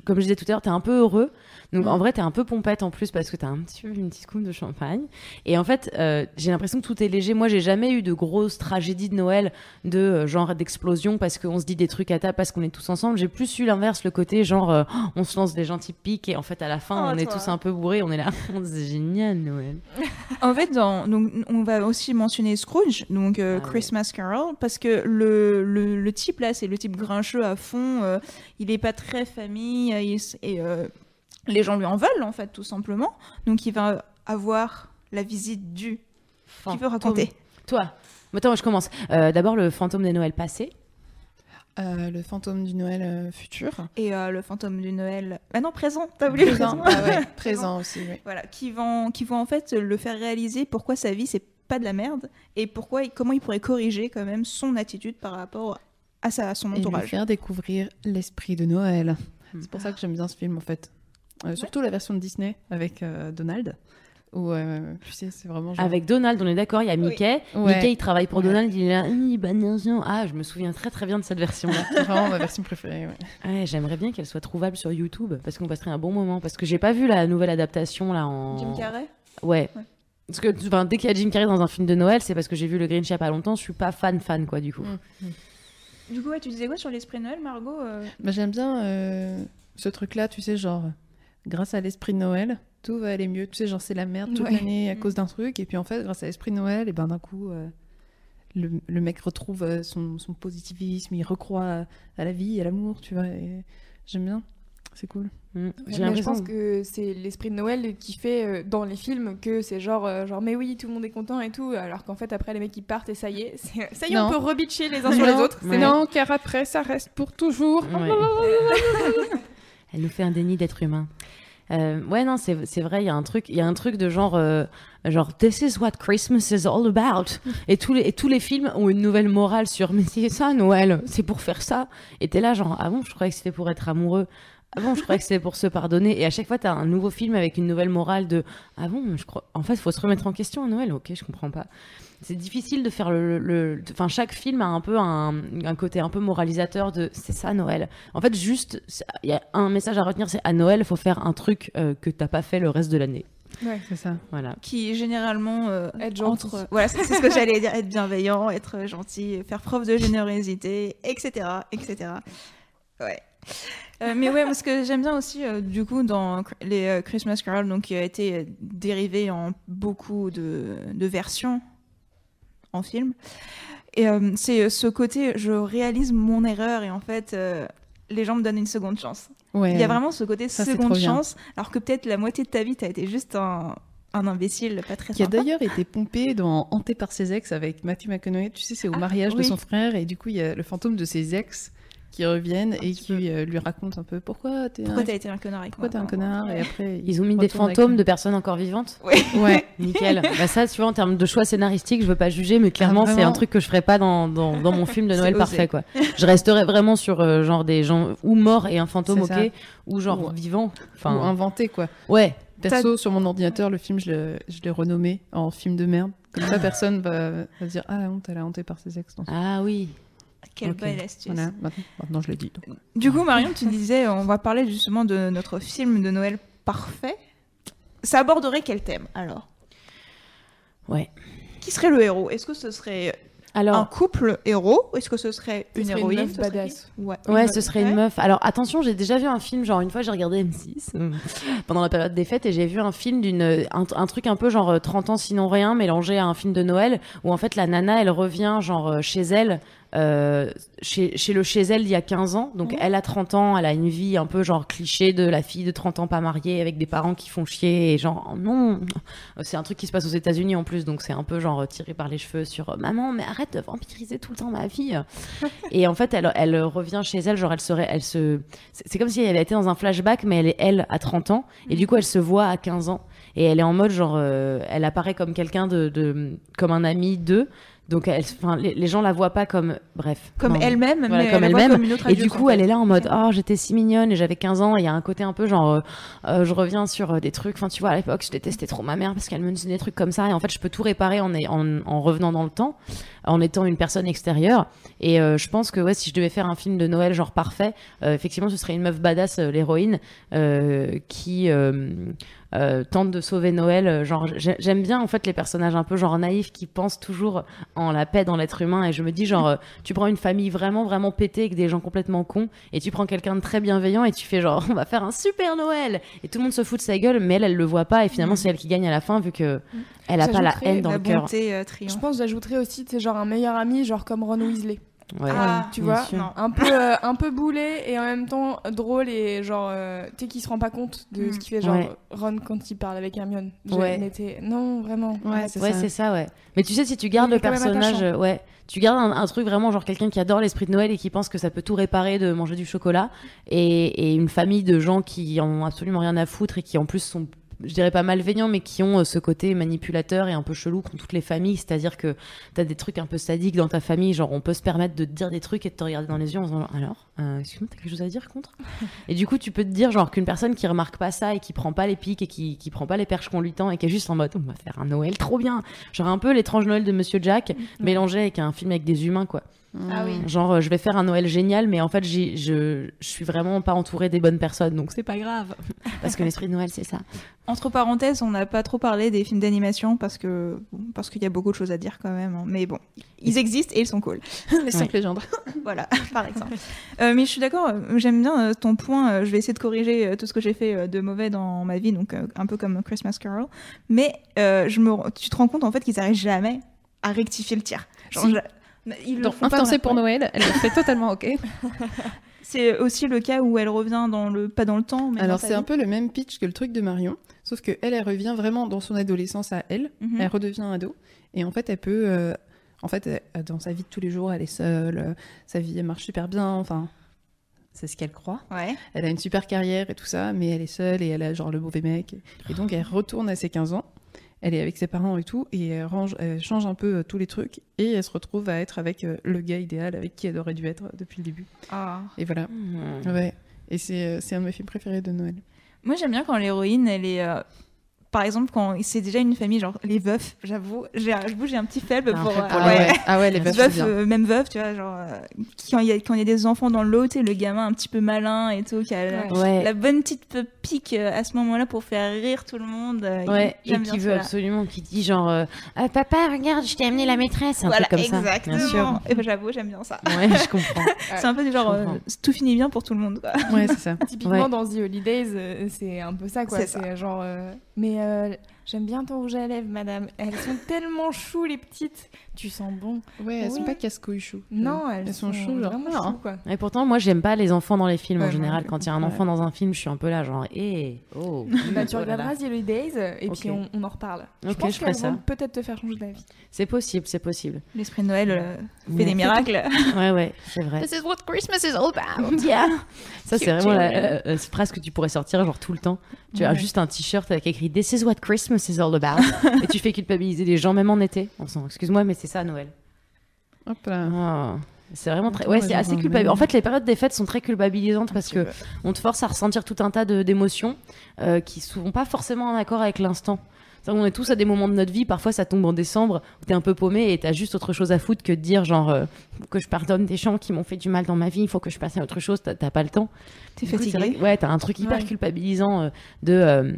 comme je disais tout à l'heure, t'es un peu heureux. Donc, en vrai, t'es un peu pompette en plus parce que t'as un petit peu une petite coupe de champagne. Et en fait, euh, j'ai l'impression que tout est léger. Moi, j'ai jamais eu de grosses tragédies de Noël de euh, genre d'explosion parce qu'on se dit des trucs à table parce qu'on est tous ensemble. J'ai plus eu l'inverse, le côté genre euh, oh, on se lance des gentils pics et en fait à la fin Oh, on est tous un peu bourrés, on est là, c'est génial Noël. En fait, dans, donc, on va aussi mentionner Scrooge, donc euh, Ah. Christmas Carol, parce que le, le, le type là, c'est le type grincheux à fond. euh, il est pas très famille euh, il et euh, les gens lui en veulent en fait, tout simplement. Donc il va avoir la visite du. Qui veut raconter? Toi. Attends, je commence. Euh, D'abord le fantôme des Noëls passés. Euh, le fantôme du Noël euh, futur. Et euh, le fantôme du Noël. Ah non, présent, t'as voulu Présent. présent. Ah ouais, présent aussi, oui. Voilà, qui vont, qui vont en fait le faire réaliser pourquoi sa vie c'est pas de la merde et pourquoi, comment il pourrait corriger quand même son attitude par rapport à, sa, à son Et lui entourage. faire découvrir l'esprit de Noël. Hmm. C'est pour ça que j'aime bien ce film en fait. Euh, surtout la version de Disney avec euh, Donald. Où, euh, tu sais, c'est vraiment genre... Avec Donald, on est d'accord, il y a Mickey. Mickey, il travaille pour Ouais. Donald, il est là, bah. Ah, je me souviens très très bien de cette version-là. C'est vraiment ma version préférée. ouais. ouais, J'aimerais bien qu'elle soit trouvable sur YouTube parce qu'on passerait un bon moment. Parce que j'ai pas vu la nouvelle adaptation là en. Jim Carrey? Ouais. Parce que enfin, dès qu'il y a Jim Carrey dans un film de Noël, c'est parce que j'ai vu le Grinch il y a pas longtemps. Je suis pas fan fan quoi du coup. Mm. Du coup, ouais, tu disais quoi sur l'esprit de Noël, Margot euh Bah, J'aime bien euh, ce truc-là, tu sais, genre, grâce à l'esprit de Noël, tout va aller mieux. Tu sais, genre, c'est la merde toute Ouais. l'année à Mm. cause d'un truc. Et puis en fait, grâce à l'esprit de Noël, et ben d'un coup, euh, le, le mec retrouve son, son positivisme, il recroit à, à la vie, à l'amour, tu vois. et J'aime bien, c'est cool. Mm. Mais je pense que c'est l'esprit de Noël qui fait euh, dans les films que c'est genre, euh, genre mais oui tout le monde est content et tout alors qu'en fait après les mecs ils partent et ça y est ça y est Non. on peut rebitcher les uns sur les autres Ouais. Non, car après, ça reste pour toujours. Ouais. Elle nous fait un déni d'être humain. Euh, ouais non c'est c'est vrai il y a un truc il y a un truc de genre euh, genre this is what Christmas is all about et tous les et tous les films ont une nouvelle morale sur mais c'est ça Noël c'est pour faire ça et t'es là genre ah bon je croyais que c'était pour être amoureux ah bon, je croyais que c'était pour se pardonner. Et à chaque fois, t'as un nouveau film avec une nouvelle morale de ah bon, je crois. En fait, il faut se remettre en question à Noël. Ok, je comprends pas. C'est difficile de faire le. le- Enfin, chaque film a un peu un, un côté un peu moralisateur de c'est ça Noël. En fait, juste, il y a un message à retenir c'est à Noël, il faut faire un truc euh, que t'as pas fait le reste de l'année. Ouais. C'est ça. Voilà. Qui généralement euh, Être gentil. entre voilà c'est c'est ce que j'allais dire être bienveillant être gentil faire preuve de générosité etc etc ouais Euh, mais ouais moi, ce que j'aime bien aussi euh, du coup dans les euh, Christmas Carol donc qui a été dérivé en beaucoup de, de versions en film et c'est ce côté je réalise mon erreur et en fait les gens me donnent une seconde chance Ouais. il y a vraiment ce côté Ça, seconde chance, alors que peut-être la moitié de ta vie, t'as été juste un, un imbécile pas très Qui a sympa. d'ailleurs été pompé dans Hanté par ses ex avec Matthew McConaughey. Tu sais, c'est au Ah, mariage de son frère et du coup, il y a le fantôme de ses ex qui reviennent et qui euh, lui racontent un peu pourquoi t'es Pourquoi un... t'as été un connard avec pourquoi moi t'es un connard et après Ils ont mis des fantômes de personnes encore vivantes. Ouais. Nickel. bah ça, tu vois, en termes de choix scénaristiques, je veux pas juger, mais clairement, Ah, c'est un truc que je ferais pas dans, dans, dans mon film de Noël parfait, quoi. Je resterais vraiment sur euh, genre des gens ou morts et un fantôme, C'est ok, ça. ou genre Ou- vivant. Enfin, Enfin, inventé quoi. ouais. Perso, sur mon ordinateur, le film, je l'ai je l'ai renommé en film de merde. Comme ça, personne va, va dire Ah, la honte, elle a hanté par ses ex. dans ce- Ah oui. Quelle Ok. belle astuce. Voilà, maintenant, maintenant, je le dis. donc. Du coup, Marion, tu disais, on va parler justement de notre film de Noël parfait. Ça aborderait quel thème alors? Ouais. Qui serait le héros? Est-ce que ce serait un couple héros ou est-ce que ce serait Ce une serait une héroïne? meuf Ce Ouais, ouais, une ce serait une meuf. Alors, attention, j'ai déjà vu un film, genre une fois, j'ai regardé M6 euh, pendant la période des fêtes et j'ai vu un film d'une un, un truc un peu genre euh, 30 ans sinon rien mélangé à un film de Noël où en fait la nana, elle revient genre euh, chez elle euh, chez, chez le chez elle d'il y a 15 ans. Donc elle a 30 ans, elle a une vie un peu genre cliché de la fille de 30 ans pas mariée avec des parents qui font chier et genre oh non. C'est un truc qui se passe aux États-Unis en plus, donc c'est un peu genre tiré par les cheveux sur maman, mais arrête de vampiriser tout le temps ma fille. et en fait, elle, elle revient chez elle, genre elle serait, elle se, c'est c'est comme si elle avait été dans un flashback, mais elle est elle à 30 ans et du coup elle se voit à 15 ans et elle est en mode genre, euh, elle apparaît comme quelqu'un de, de, comme un ami d'eux. Donc, elle, les, les gens la voient pas comme, bref. Comme elle-même, voilà, mais comme elle elle-même. comme une autre Et du coup, elle est là en mode Oh, j'étais si mignonne et j'avais 15 ans. Et il y a un côté un peu genre euh, euh, Je reviens sur euh, des trucs. Enfin, tu vois, à l'époque, je détestais trop ma mère parce qu'elle me disait des trucs comme ça. Et en fait, je peux tout réparer en, en, en revenant dans le temps, en étant une personne extérieure. Et euh, je pense que ouais, si je devais faire un film de Noël genre parfait, euh, effectivement, ce serait une meuf badass, euh, l'héroïne, euh, qui. Euh, tente de sauver Noël. euh, Genre, j'ai- j'aime bien en fait les personnages un peu genre naïfs qui pensent toujours en la paix dans l'être humain. Et je me dis genre, euh, tu prends une famille vraiment vraiment pétée avec des gens complètement cons, et tu prends quelqu'un de très bienveillant et tu fais genre, on va faire un super Noël. Et tout le monde se fout de sa gueule, mais elle, elle le voit pas. Et finalement, c'est elle qui gagne à la fin vu que elle a pas la haine dans la le cœur. euh, Je pense que j'ajouterais aussi, c'est genre un meilleur ami, genre comme Ron Weasley. Ouais. Ah, tu bien vois, sûr. un peu, euh, un peu boulé et en même temps drôle et genre, euh, tu sais, qui se rend pas compte de Mm. ce qu'il fait, genre Ouais. Ron quand il parle avec Hermione. Ouais. m'étais- Non, vraiment. Ouais, c'est Ouais, ça. c'est ça, ouais. Mais tu sais, si tu gardes le personnage, euh, ouais, tu gardes un, un truc vraiment genre quelqu'un qui adore l'esprit de Noël et qui pense que ça peut tout réparer de manger du chocolat, et, et une famille de gens qui en ont absolument rien à foutre et qui en plus sont je dirais pas malveillants, mais qui ont euh, ce côté manipulateur et un peu chelou qu'ont toutes les familles. C'est-à-dire que t'as des trucs un peu sadiques dans ta famille, genre on peut se permettre de te dire des trucs et de te regarder dans les yeux en disant alors, euh, excuse-moi, t'as quelque chose à dire contre? Et du coup, tu peux te dire genre qu'une personne qui remarque pas ça et qui prend pas les pics et qui, qui prend pas les perches qu'on lui tend et qui est juste en mode on va faire un Noël trop bien, genre un peu l'étrange Noël de Monsieur Jack mélangé avec un film avec des humains quoi. Ah oui. Genre euh, je vais faire un Noël génial, mais en fait je je suis vraiment pas entourée des bonnes personnes, donc c'est pas grave parce que l'esprit de Noël c'est ça. Entre parenthèses, on n'a pas trop parlé des films d'animation parce que parce qu'il y a beaucoup de choses à dire quand même. hein. Mais bon, ils existent et ils sont cool. Les cinq légendes. voilà, par exemple. Euh, mais je suis d'accord. euh, J'aime bien ton point. je vais essayer de corriger tout ce que j'ai fait de mauvais dans ma vie, donc un peu comme Christmas Carol. Mais euh, je me, tu te rends compte en fait qu'ils n'arrivent jamais à rectifier le tir. Genre, Si. Ils le font pas pour Noël, elle le fait totalement ok. C'est aussi le cas où elle revient dans le pas dans le temps. Mais Alors c'est un peu le même pitch que le truc de Marion, sauf que elle, elle revient vraiment dans son adolescence à elle. Mhm. Elle redevient ado et en fait elle peut, euh, en fait elle- dans sa vie de tous les jours, elle est seule, euh, sa vie elle marche super bien, enfin c'est ce qu'elle croit. Ouais. Elle a une super carrière et tout ça, mais elle est seule et elle a genre le mauvais mec. Et donc elle retourne à ses 15 ans. Elle est avec ses parents et tout, et elle, range, elle change un peu euh, tous les trucs, et elle se retrouve à être avec euh, le gars idéal avec qui elle aurait dû être depuis le début. Ah. Et voilà. Hmm. Ouais. Et c'est euh, c'est un de mes films préférés de Noël. Moi, j'aime bien quand l'héroïne, elle est. Par exemple, quand c'est déjà une famille, genre les veufs, j'avoue, j'ai un- j'avoue, j'ai un petit faible Ah, pour. euh, pour Ah ouais, ah ouais les veufs, c'est Veuf, bien. euh, même veuf, tu vois, genre, euh, quand il y, a- quand il y a des enfants dans l'eau, tu sais, le gamin un petit peu malin et tout, qui a la, Ouais. la bonne petite pe- pique euh, à ce moment-là pour faire rire tout le monde. euh, Ouais, et j'aime bien qui veut cela. absolument, qui dit genre euh, Ah, Papa, regarde, je t'ai amené la maîtresse, un Voilà, truc comme exactement. ça. Bien sûr. Et ben, j'avoue, j'aime bien ça. Ouais, je comprends. C'est un peu du genre, euh, tout finit bien pour tout le monde, quoi. Ouais, c'est ça. Typiquement Ouais. dans The Holidays, euh, c'est un peu ça quoi. C'est genre, mais euh, j'aime bien ton rouge à lèvres, madame. Elles sont tellement chou les petites. Tu sens bon. Ouais, elles sont Oui. pas casse-couilles chou. Non, elles, Elles sont chou, genre, vraiment chou quoi. Et pourtant, moi, j'aime pas les enfants dans les films en Ouais, général. Quand il y a un enfant dans un film, je suis un peu là, genre, hé, oh. Bah, tu oh regarderas The Holidays euh, et puis on, on en reparle. je Ok, pense je ferai qu'elles ça. vont peut-être te faire changer d'avis. C'est possible, c'est possible. L'esprit de Noël euh, fait Ouais. des miracles. Ouais, ouais, c'est vrai. This is what Christmas is all about. Yeah. Ça, c'est vraiment la children. euh, euh, phrase que tu pourrais sortir genre tout le temps. Tu as juste un t-shirt avec écrit This is what Christmas is all about. et tu fais culpabiliser les gens, même en été. En disant, excuse-moi, mais c'est ça Noël. Hop là. Oh, C'est vraiment très. Ouais, c'est assez culpabilisant. En fait, les périodes des fêtes sont très culpabilisantes parce que on te force à ressentir tout un tas d'émotions euh, qui sont pas forcément en accord avec l'instant. On est tous à des moments de notre vie, parfois ça tombe en décembre, où t'es un peu paumé et t'as juste autre chose à foutre que de dire genre euh, que je pardonne des gens qui m'ont fait du mal dans ma vie, il faut que je passe à autre chose, t'as pas le temps. T'es coup, fatigué. Ouais, t'as un truc hyper Ouais. culpabilisant euh, de.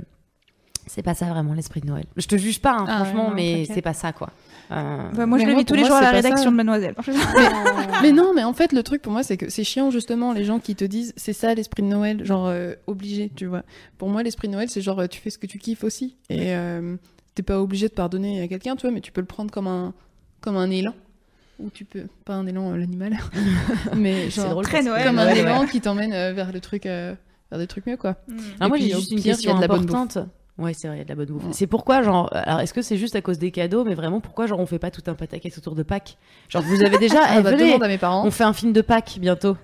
C'est pas ça vraiment l'esprit de Noël. Je te juge pas, hein, Ah, franchement, non, mais c'est pas ça quoi. Euh, Bah, moi, je moi, vis tous les moi, jours à la rédaction ça. de Mademoiselle. Mais non, mais en fait, le truc pour moi, c'est que c'est chiant justement les gens qui te disent c'est ça l'esprit de Noël, genre euh, obligé, tu vois. Pour moi, l'esprit de Noël, c'est genre euh, tu fais ce que tu kiffes aussi. Et euh, t'es pas obligé de pardonner à quelqu'un, tu vois, mais tu peux le prendre comme un, comme un élan. Ou tu peux. Pas un élan, euh, l'animal. mais c'est genre. drôle. très Noël, Comme un ouais. élan qui t'emmène euh, vers le truc. euh, vers des trucs mieux, quoi. Ah, Et moi, j'ai juste une question de la bonne bouffe. importante. Ouais, c'est vrai, il y a de la bonne bouffe. Ouais. C'est pourquoi, genre, alors, est-ce que c'est juste à cause des cadeaux, mais vraiment, pourquoi, genre, on fait pas tout un pataquès autour de Pâques? Genre, vous avez déjà, Ah, eh, bah, venez, demande à mes parents. on fait un film de Pâques bientôt.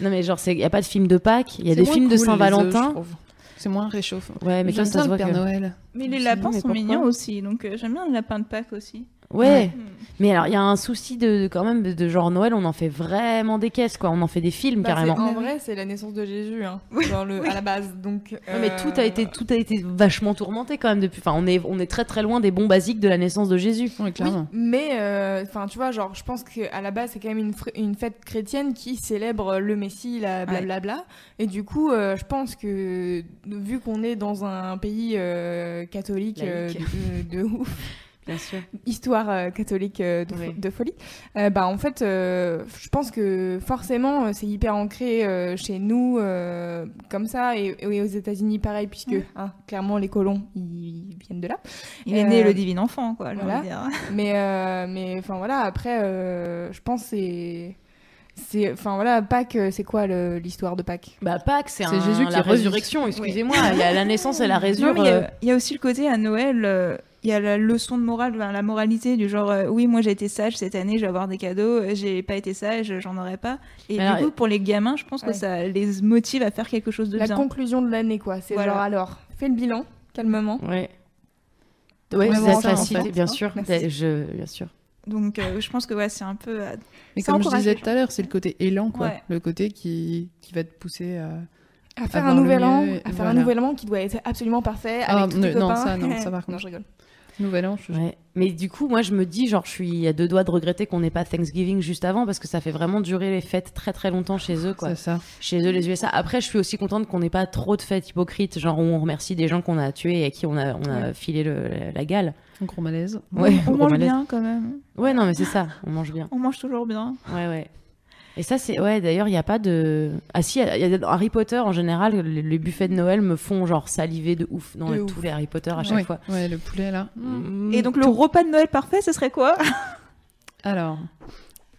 Non, mais genre, il y a pas de film de Pâques, il y a des films de cool, Saint-Valentin. trouve. C'est moins réchauffant. Ouais, mais toi, J'aime ça se bien voit le Père que... Noël. Mais les lapins sont mignons aussi, donc euh, j'aime bien le lapin de Pâques aussi. Ouais. Hmm. Mais alors, il y a un souci de, de- quand même de, de genre Noël, on en fait vraiment des caisses, quoi. On en fait des films Bah, carrément. en vrai, c'est la naissance de Jésus, hein, dans le, à la base. Donc, mais euh, tout a été tout a été vachement tourmenté quand même depuis. Enfin, on est on est très très loin des bons basiques de la naissance de Jésus. Oui, clairement. Mais, euh, enfin, tu vois, genre, je pense qu'à la base, c'est quand même une, une fête chrétienne qui célèbre le Messie, la blablabla. Et du coup, euh, je pense que, vu qu'on est dans un pays euh, catholique euh, de ouf, Bien sûr. histoire euh, catholique euh, de, fo- Oui. de folie, euh, bah en fait, euh, je pense que forcément, c'est hyper ancré euh, chez nous euh, comme ça, et, et aux États-Unis pareil, puisque hein, clairement les colons ils viennent de là. Il est né le divin enfant, quoi. voilà. dire. Mais euh, mais enfin voilà, après, euh, je pense que c'est c'est enfin voilà Pâques, c'est quoi l'histoire de Pâques? Bah Pâques, c'est Jésus qui la résurrection. Excusez-moi, il y a la naissance et la Non, résurrection. mais il y a- il y, a aussi le côté à Noël, euh, il y a la leçon de morale, enfin, la moralité du genre euh, oui moi j'ai été sage cette année, je vais avoir des cadeaux, euh, j'ai pas été sage, j'en aurai pas. Et Alors, du coup pour les gamins, je pense ouais. que ça les motive à faire quelque chose de La bien. conclusion de l'année quoi. C'est Voilà. genre alors, fais le bilan calmement. Ouais. Ouais, Ouais, c'est bon, la ça, en fait. bien sûr. Merci. Je, bien sûr. Donc euh, je pense que ouais c'est un peu euh, Mais Ça comme je disais tout à l'heure, c'est le côté élan, quoi. Ouais. Le côté qui, qui va te pousser à. À faire un nouvel an, à faire voilà. un nouvel an qui doit être absolument parfait avec Ah, tous ne- tes non, copains. ça, non, ça, par contre. je rigole. Nouvel an, je Ouais. Mais du coup, moi, je me dis, genre, je suis à deux doigts de regretter qu'on n'ait pas Thanksgiving juste avant parce que ça fait vraiment durer les fêtes très très longtemps chez eux, quoi. C'est ça. Chez eux, les USA. Après, je suis aussi contente qu'on n'ait pas trop de fêtes hypocrites, genre où on remercie des gens qu'on a tués et à qui on a, on a filé le- la, la gale. Un gros malaise. Ouais, on gros mange malaise. bien quand même. Ouais, non, mais c'est ça, on mange bien. On mange toujours bien. Ouais, ouais. Et ça, c'est. Ouais, d'ailleurs, il n'y a pas de. Ah, si, il y a dans Harry Potter, en général, les, les buffets de Noël me font genre saliver de ouf dans De les- ouf. tous les Harry Potter à chaque Ouais. fois. Ouais, le poulet là. Mm. Et donc le repas de Noël parfait, ce serait quoi? Alors.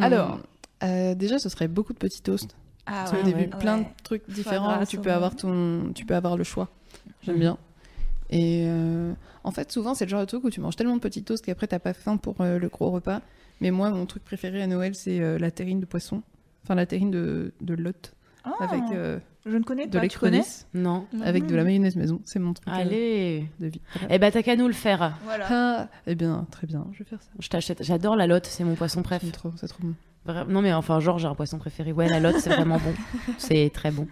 Alors. Hmm. Euh, déjà, ce serait beaucoup de petits toasts. Ah Parce qu'au début, ouais. plein de Ouais. trucs différents. tu peux avoir ton, tu peux avoir le choix. J'aime Mhm. bien. Et euh, en fait, souvent, c'est le genre de truc où tu manges tellement de petits toasts qu'après, t'as pas faim pour euh, le gros repas. Mais moi, mon truc préféré à Noël, c'est euh, la terrine de poisson. Enfin, la terrine de, de lot. Ah, Avec euh, je ne connais de pas. Tu connais? Non. Avec de la mayonnaise maison. C'est mon truc euh, Allez. de vie. Voilà. Eh ben, t'as qu'à nous le faire. Voilà. Ah, eh bien, très bien, je vais faire ça. Je t'achète. J'adore la lotte, c'est mon poisson préf. C'est trop, c'est trop bon. Vra- Non mais enfin genre j'ai un poisson préféré. Ouais la lotte c'est vraiment bon. C'est très bon.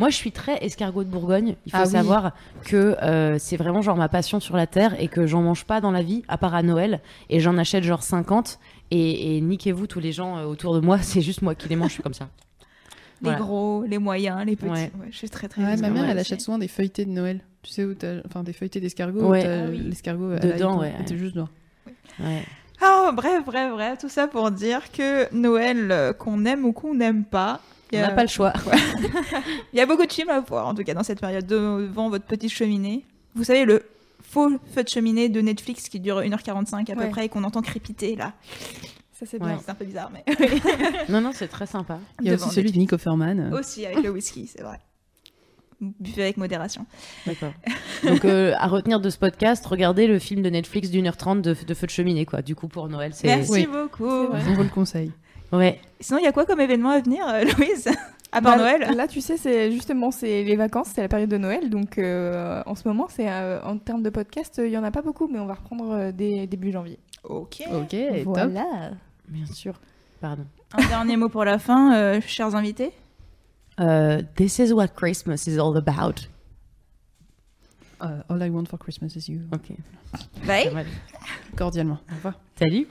Moi je suis très escargot de Bourgogne. Il faut Ah oui. savoir que euh, c'est vraiment genre ma passion sur la terre et que j'en mange pas dans la vie à part à Noël et j'en achète genre 50 et, et niquez-vous tous les gens euh, autour de moi. C'est juste moi qui les mange. Je suis comme ça. Les Voilà. gros, les moyens, les petits. Ouais. Ouais, je suis très très Ouais, ma mère, elle achète souvent des feuilletés de Noël. Tu sais, où t'as- enfin des feuilletés d'escargot, Ah oui. l'escargot Dedans, l'ail, ouais. juste dedans. Ouais. Ah, bref, bref, bref, tout ça pour dire que Noël, euh, qu'on aime ou qu'on n'aime pas, il On y a- n'a pas le choix. Il y a beaucoup de films à voir, en tout cas, dans cette période, devant votre petite cheminée. Vous savez, le faux feu de cheminée de Netflix qui dure 1h45 à peu Ouais. près et qu'on entend crépiter là. Ça, c'est Ouais. bien. C'est un peu bizarre, mais. Non non c'est très sympa. Il y a Devant aussi celui de. Nick Offerman. Aussi avec le whisky, c'est vrai. Buvez avec modération. D'accord. Donc euh, à retenir de ce podcast, regardez le film de Netflix d'une heure trente de, de feu de cheminée quoi. Du coup pour Noël c'est. Merci Oui. beaucoup. C'est vrai. Le conseille. Ouais. Sinon, il y a quoi comme événement à venir, euh, Louise À part Bah, Noël? Là, tu sais, c'est justement c'est les vacances, c'est la période de Noël, donc euh, en ce moment, c'est euh, en termes de podcast, il y en a pas beaucoup, mais on va reprendre euh, dès début janvier. Ok. Ok, top. voilà. Bien sûr. Pardon. Un dernier mot pour la fin, euh, chers invités? This is what Christmas is all about. Uh, all I want for Christmas is you. Ok. Bye. Cordialement. Au revoir. Salut.